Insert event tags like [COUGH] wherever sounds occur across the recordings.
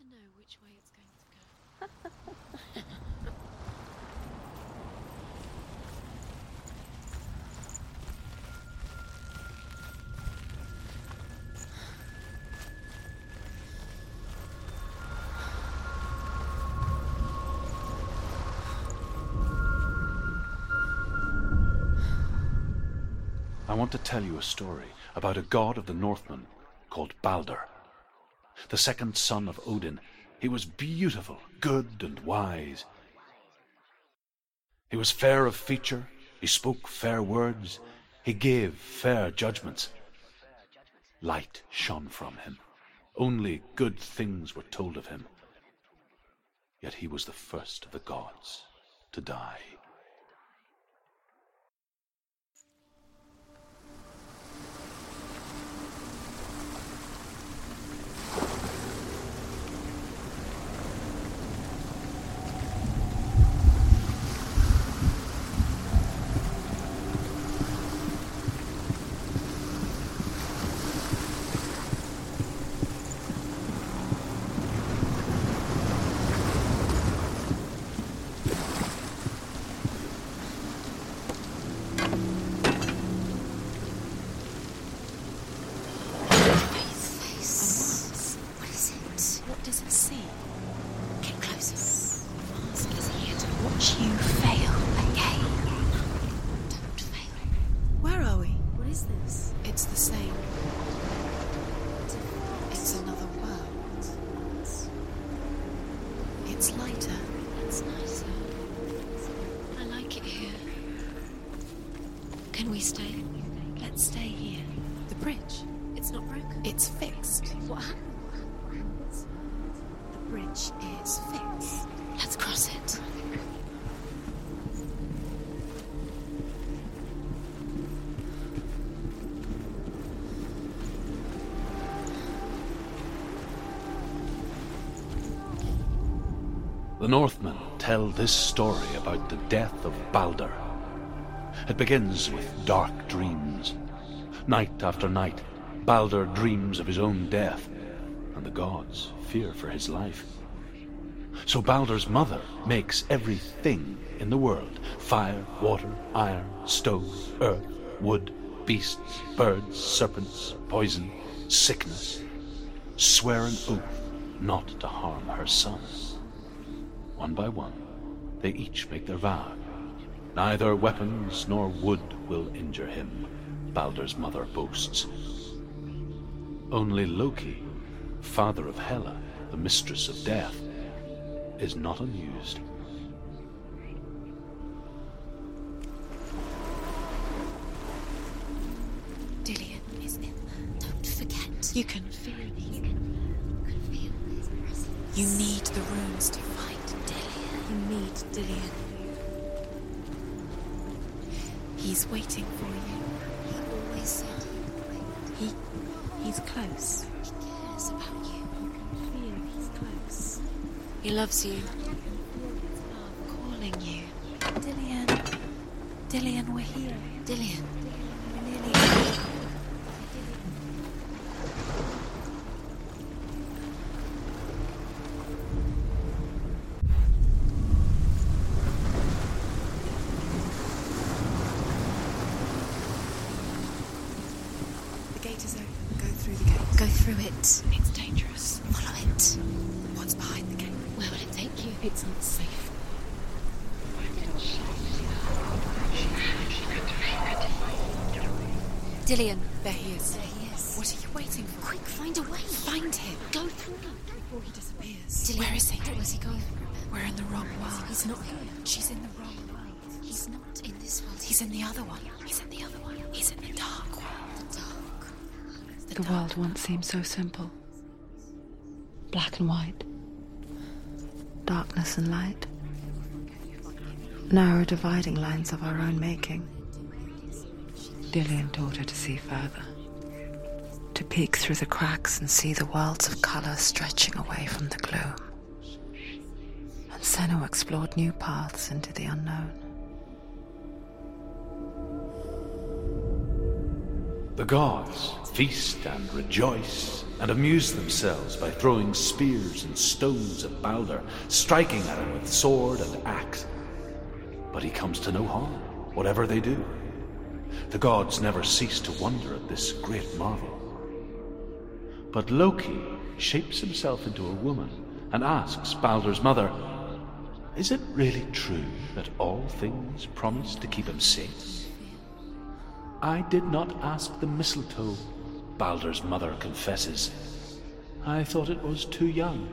never know which way it's going to go. I want to tell you a story about a god of the Northmen called Balder. The second son of Odin, he was beautiful, good, and wise. He was fair of feature, he spoke fair words, he gave fair judgments. Light shone from him. Only good things were told of him. Yet he was the first of the gods to die. Can we stay? Let's stay here. The bridge. It's not broken. It's fixed. What happened? The bridge is fixed. Let's cross it. The Northmen tell this story about the death of Balder. It begins with dark dreams. Night after night, Balder dreams of his own death, and the gods fear for his life. So Balder's mother makes everything in the world fire, water, iron, stone, earth, wood, beasts, birds, serpents, poison, sickness swear an oath not to harm her son. One by one, they each make their vow. Neither weapons nor wood will injure him, Balder's mother boasts. Only Loki, father of Hela, the mistress of death, is not amused. Dillion is there. Don't forget. You can feel presence. You need the runes to fight Dillion. You need Dillion. He's waiting for you. He always said he he's close. He cares about you. You can feel he's close. He loves you. Calling you. Dillion. Dillion, we're here. Dillion. It. It's dangerous. Follow it. What's behind the gate? Where will it take you? It's unsafe. Dillion. There he is. There he is. What are you waiting for? Quick, find a way. Find him Go through. before he disappears. Dillion. Where is he? Where's he going? We're in the wrong world. He's not here. She's in the wrong world. He's not in this world. He's in the other one. He's in the other one. The world once seemed so simple black and white, darkness and light, narrow dividing lines of our own making. Dillion taught her to see further, to peek through the cracks and see the worlds of colour stretching away from the gloom. And Senua explored new paths into the unknown. The gods feast and rejoice and amuse themselves by throwing spears and stones at Balder, striking at him with sword and axe. But he comes to no harm, whatever they do. The gods never cease to wonder at this great marvel. But Loki shapes himself into a woman and asks Balder's mother, Is it really true that all things promise to keep him safe? I did not ask the mistletoe, Balder's mother confesses. I thought it was too young.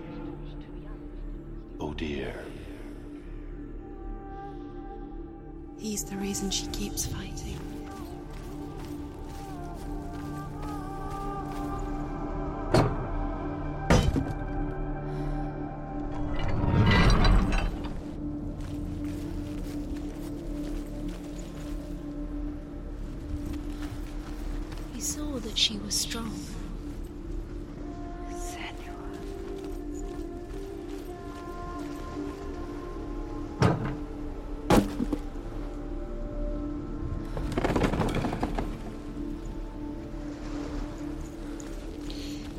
Oh dear. He's the reason she keeps fighting. She was strong.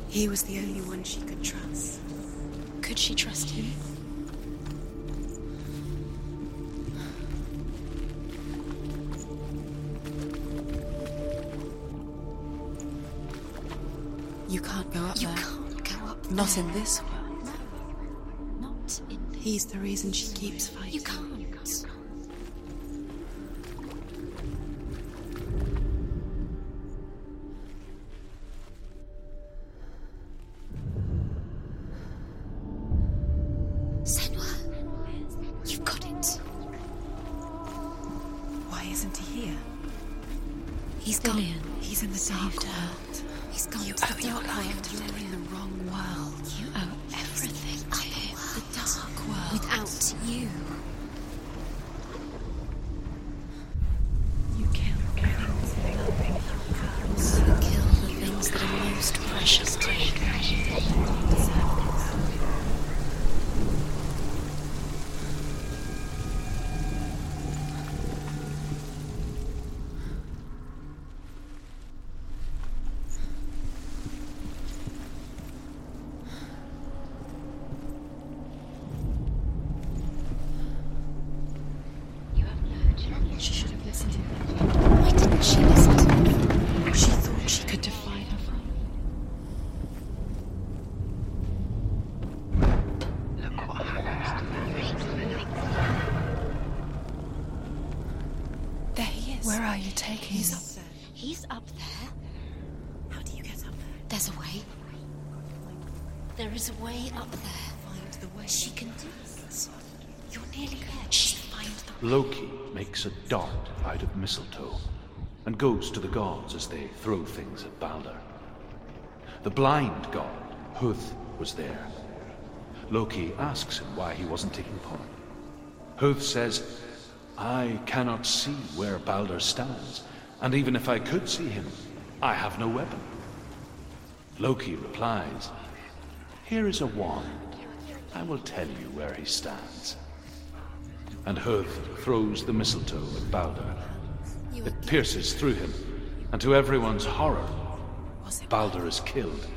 He was the only one she could trust. Could she trust him? Go up You there. can't go up Not there. in this world. No, not in this. He's the reason she keeps fighting. You can't. Senua, you've got it. Why isn't he here? He's Dillion, gone. he's in the Saved dark world. He's gone You to owe the your dark life to You're in the wrong world. You owe everything to him. The dark world. Without. You She should have listened to him. Why didn't she listen to him? She thought she could defy her father. Look what happened. There he is. Where are you taking He's up there. He's up there. How do you get up there? There's a way. There is a way up there. Find the way. She can do it. You're nearly there. Loki makes a dart out of mistletoe and goes to the gods as they throw things at Balder. The blind god, Huth, was there. Loki asks him why he wasn't taking part. Huth says, I cannot see where Balder stands, and even if I could see him, I have no weapon. Loki replies, Here is a wand. I will tell you where he stands. And Huth throws the mistletoe at Balder. It pierces through him, and to everyone's horror, Balder is killed.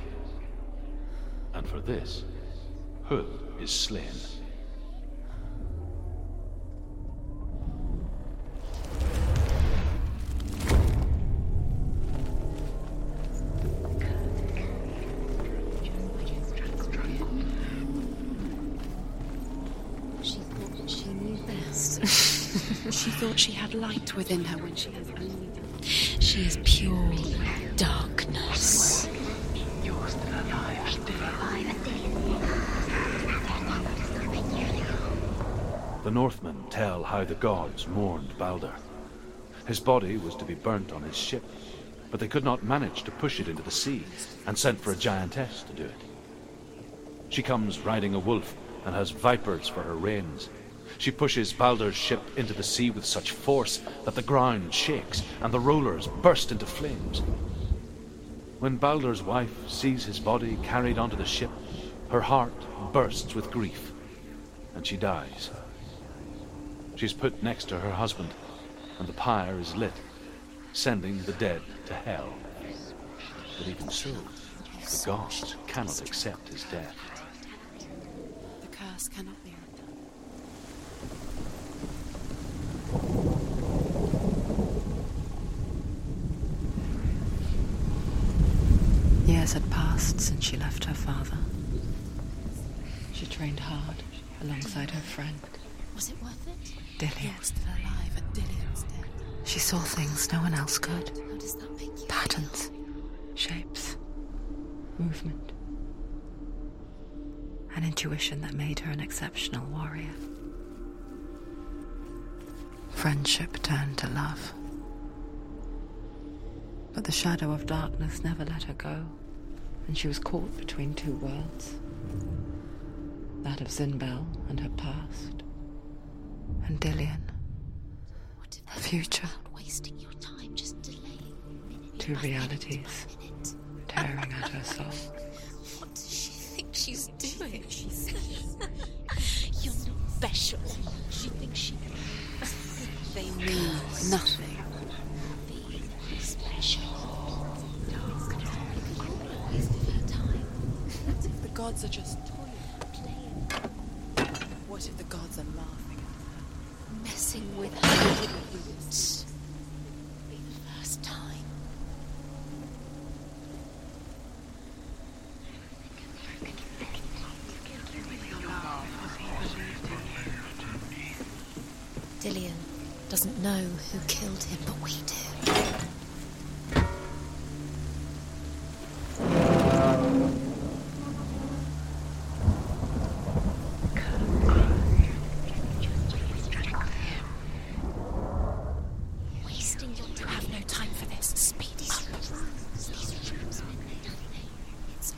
And for this, Huth is slain. She thought she had light within her when she has only she is pure darkness. The Northmen tell how the gods mourned Balder. His body was to be burnt on his ship, but they could not manage to push it into the sea and sent for a giantess to do it. She comes riding a wolf and has vipers for her reins. She pushes Balder's ship into the sea with such force that the ground shakes and the rollers burst into flames. When Balder's wife sees his body carried onto the ship, her heart bursts with grief and she dies. She's put next to her husband, and the pyre is lit, sending the dead to hell. But even so, the ghost cannot accept his death. The curse cannot be undone. Years had passed since she left her father. She trained hard alongside her friend, Was it worth it? Dillion. You're still alive and Dillion's dead. She saw things no one else could How does that make you patterns, shapes, movement. An intuition that made her an exceptional warrior. Friendship turned to love. But the shadow of darkness never let her go, and she was caught between two worlds that of Zynbel and her past, and Dillion, What if her future. Not wasting your time just delaying minute Two realities tearing at her soul. What does she think she's doing? You're not special. She thinks she They mean nothing. be special. Waste of her time. What if the gods are just toying? What if the gods are laughing at Messing with her roots. Be the first time. Dillion doesn't know who killed him, but we do.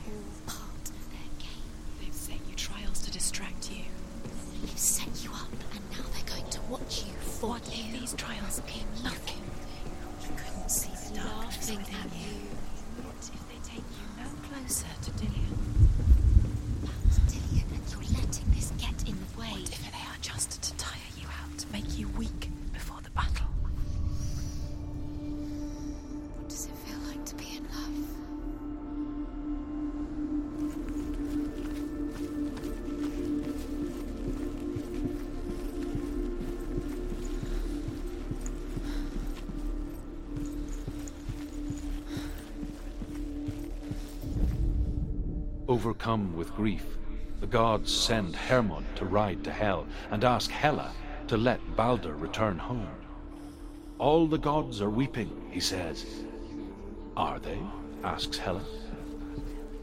All part of their game. They've set you trials to distract you. They've set you up, and now they're going to watch you for What you. these trials mean nothing? Overcome with grief, the gods send Hermod to ride to Hell and ask Hela to let Balder return home. All the gods are weeping, he says. Are they? asks Hela.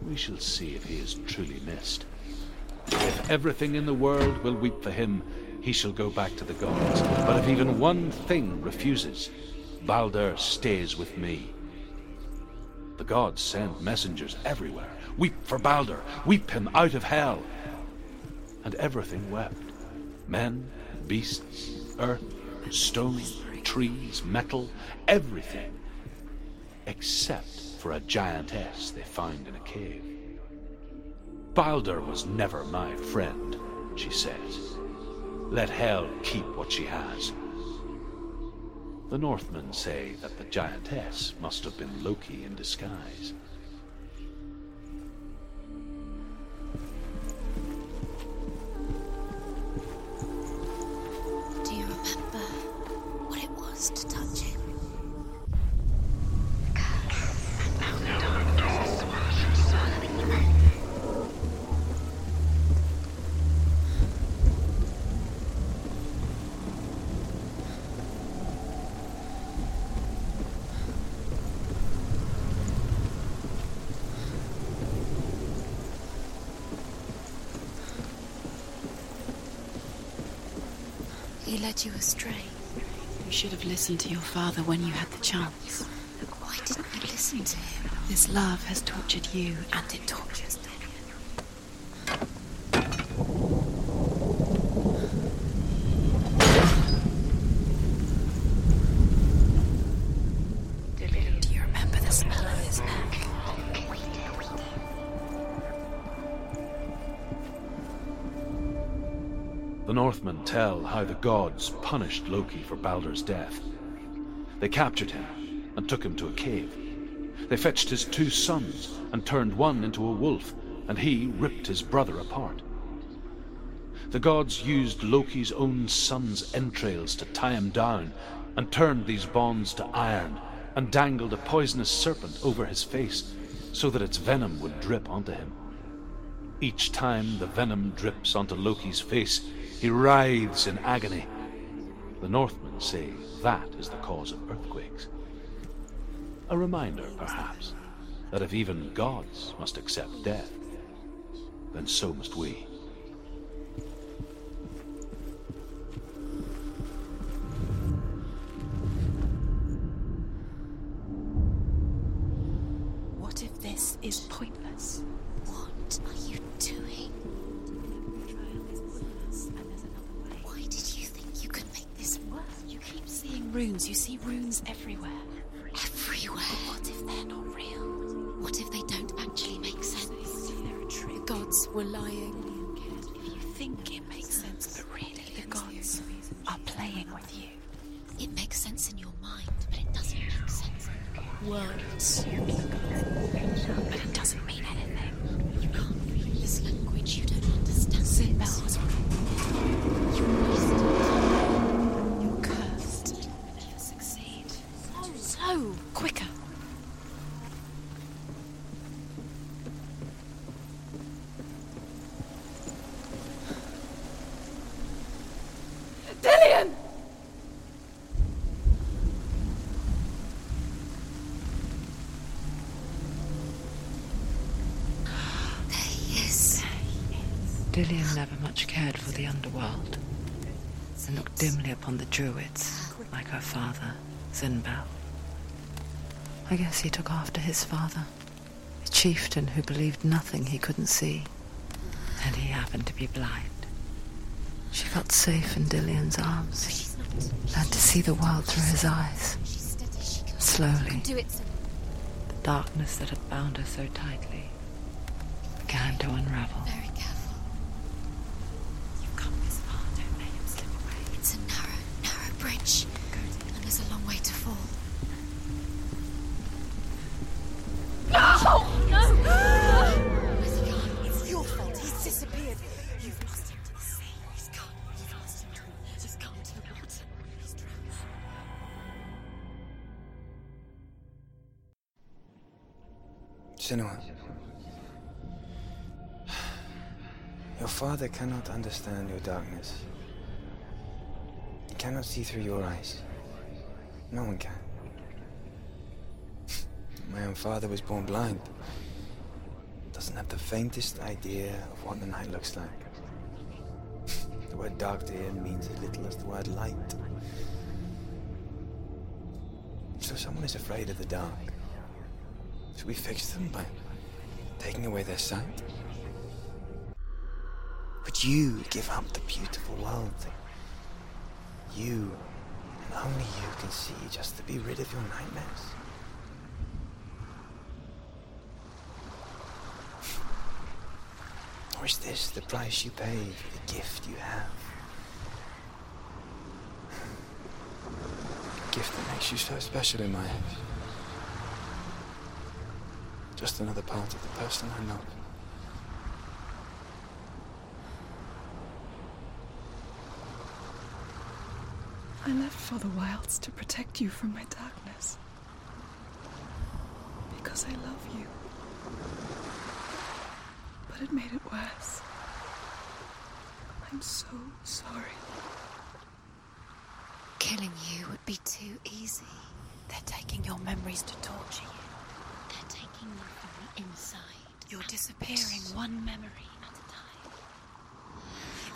We shall see if he is truly missed. If everything in the world will weep for him, he shall go back to the gods. But if even one thing refuses, Balder stays with me. The gods send messengers everywhere. Weep for Balder, weep him out of hell. And everything wept men, beasts, earth, stone, trees, metal, everything. Except for a giantess they found in a cave. Balder was never my friend, she says. Let hell keep what she has. The Northmen say that the giantess must have been Loki in disguise. Do you remember what it was to touch led you astray. You should have listened to your father when you had the chance. Why didn't you listen to him? This love has tortured you, and it tortures Northmen tell how the gods punished Loki for Balder's death. They captured him and took him to a cave. They fetched his two sons and turned one into a wolf, and he ripped his brother apart. The gods used Loki's own son's entrails to tie him down, and turned these bonds to iron, and dangled a poisonous serpent over his face, so that its venom would drip onto him. Each time the venom drips onto Loki's face, he writhes in agony. The Northmen say that is the cause of earthquakes. A reminder, perhaps, that if even gods must accept death, then so must we. Runes. You see runes everywhere. Everywhere. What if they're not real? What if they don't actually make sense? They're a trick. The gods were lying. If you think it makes sense, but really the gods are playing with you. It makes sense in your mind, but it doesn't make sense. Words. So. Quicker. Dillion! There he is. Dillion never much cared for the underworld and looked dimly upon the druids, like her father, Zynbel. I guess he took after his father, a chieftain who believed nothing he couldn't see, and he happened to be blind. She felt safe in Dillion's arms, She's not. learned to see the world through his eyes. She's steady. She can Slowly, do it. Sim. the darkness that had bound her so tightly began to unravel. Senua. Your father cannot understand your darkness. He cannot see through your eyes. No one can. [LAUGHS] My own father was born blind. Doesn't have the faintest idea of what the night looks like. [LAUGHS] The word dark to him means as little as the word light. So someone is afraid of the dark. Should we fix them by taking away their sight? Would you give up the beautiful world that you and only you can see just to be rid of your nightmares? [LAUGHS] Or is this the price you pay for the gift you have? [LAUGHS] A gift that makes you so special in my eyes. Just another part of the person I love. I left for the wilds to protect you from my darkness. Because I love you. But it made it worse. I'm so sorry. Killing you would be too easy. They're taking your memories to torture you. You from the inside. You're disappearing one memory at a time.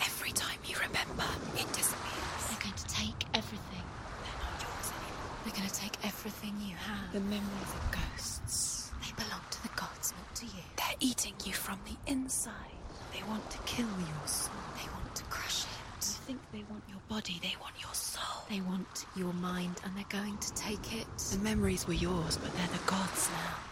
Every time you remember, it disappears. They're going to take everything. They're not yours anymore. They're going to take everything you have. The memories of ghosts. They belong to the gods, not to you. They're eating you from the inside. They want to kill your soul. They want to crush it. You think they want your body, they want your soul. They want your mind, and they're going to take it. The memories were yours, but they're the gods now.